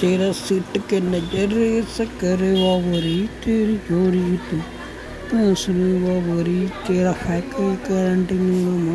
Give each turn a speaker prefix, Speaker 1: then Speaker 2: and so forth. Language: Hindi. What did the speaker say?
Speaker 1: तेरा सीट के नज़र सकर वावरी, तेरी जोरी तू। पैसरे वावरी, तेरा है करंट नहीं